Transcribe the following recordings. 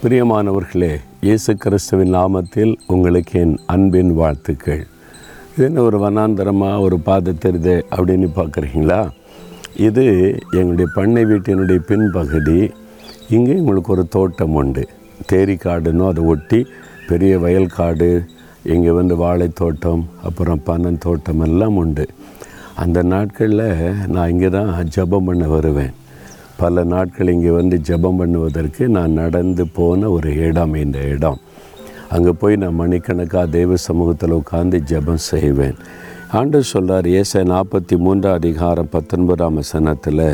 பிரியமானவர்களே இயேசு கிறிஸ்துவின் நாமத்தில் உங்களுக்கு என் அன்பின் வாழ்த்துக்கள். இது என்ன ஒரு வனாந்தரமாக ஒரு பாதை தெரியுது அப்படின்னு பார்க்குறீங்களா? இது எங்களுடைய பண்ணை வீட்டினுடைய பின்பகுதி. இங்கே எங்களுக்கு ஒரு தோட்டம் உண்டு. தேரி காடுன்னு அதை ஒட்டி பெரிய வயல் காடு இங்கே வந்து வாழைத்தோட்டம் அப்புறம் பனந்தோட்டம் எல்லாம் உண்டு. அந்த நாட்களில் நான் இங்கே தான் ஜெபம் பண்ண வருவேன். பல நாட்கள் இங்கே வந்து ஜெபம் பண்ணுவதற்கு நான் நடந்து போன ஒரு இடம் இந்த இடம். அங்கே போய் நான் மணிக்கணக்காக தெய்வ சமூகத்தில் உட்கார்ந்து ஜெபம் செய்வேன். ஆண்டு சொல்கிறார் ஏச நாற்பத்தி மூன்றாம் அதிகாரம் பத்தொன்பதாம் வசனத்தில்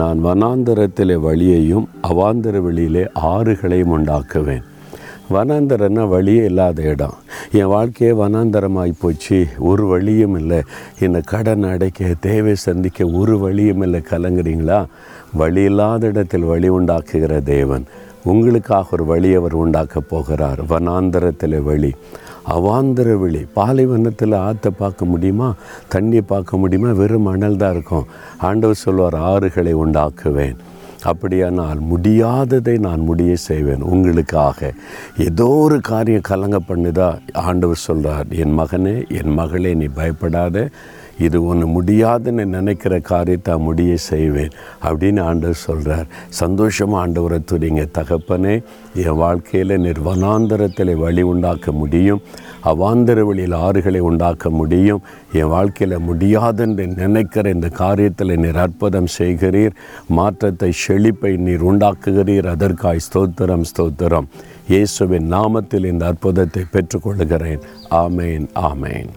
நான் வனாந்தரத்தில் வழியையும் அவாந்தர வெளியிலே ஆறுகளையும் உண்டாக்குவேன். வனாந்தரன்னா வழியே இல்லாத இடம். என் வாழ்க்கையே வனாந்தரமாகி போச்சு. ஒரு வழியும் இல்லை. என்னை கடன் அடைக்க தேவை சந்திக்க ஒரு வழியும் இல்லை. கலங்குறீங்களா? வழி இல்லாத இடத்தில் வழி உண்டாக்குகிற தேவன். உங்களுக்காக ஒரு வழி அவர் உண்டாக்கப் போகிறார். வனாந்தரத்தில் வழி. அவாந்தர வெளி பாலைவனத்தில் ஆற்றை பார்க்க முடியுமா? தண்ணி பார்க்க முடியுமா? வெறும் மணல் தான் இருக்கும். ஆண்டவர் சொல்வார் ஆறுகளை உண்டாக்குவேன். அப்படியானால் முடியாததை நான் முடிய செய்வேன் உங்களுக்காக. ஏதோ ஒரு காரியம் கலங்க பண்ணுதா? ஆண்டவர் சொல்கிறார் என் மகனே என் மகளே நீ பயப்படாத. இது ஒன்று முடியாதுன்னு நினைக்கிற காரியத்தை முடிய செய்வேன் அப்படின்னு ஆண்டவர் சொல்கிறார் சந்தோஷமாக ஆண்டவரை துறீங்க தகப்பனே என் வாழ்க்கையில் நிர்வனாந்தரத்தில் வழி உண்டாக்க முடியும். அவாந்தர வழியில் ஆறுகளை உண்டாக்க முடியும். என் வாழ்க்கையில் முடியாதென்று நினைக்கிற இந்த காரியத்தில் நீர் அற்புதம் செய்கிறீர். மாற்றத்தை செழிப்பை நீர் உண்டாக்குகிறீர். அதற்காய் ஸ்தோத்திரம் ஸ்தோத்திரம். இயேசுவின் நாமத்தில் இந்த அற்புதத்தை பெற்றுக்கொள்கிறேன் ஆமேன் ஆமேன்.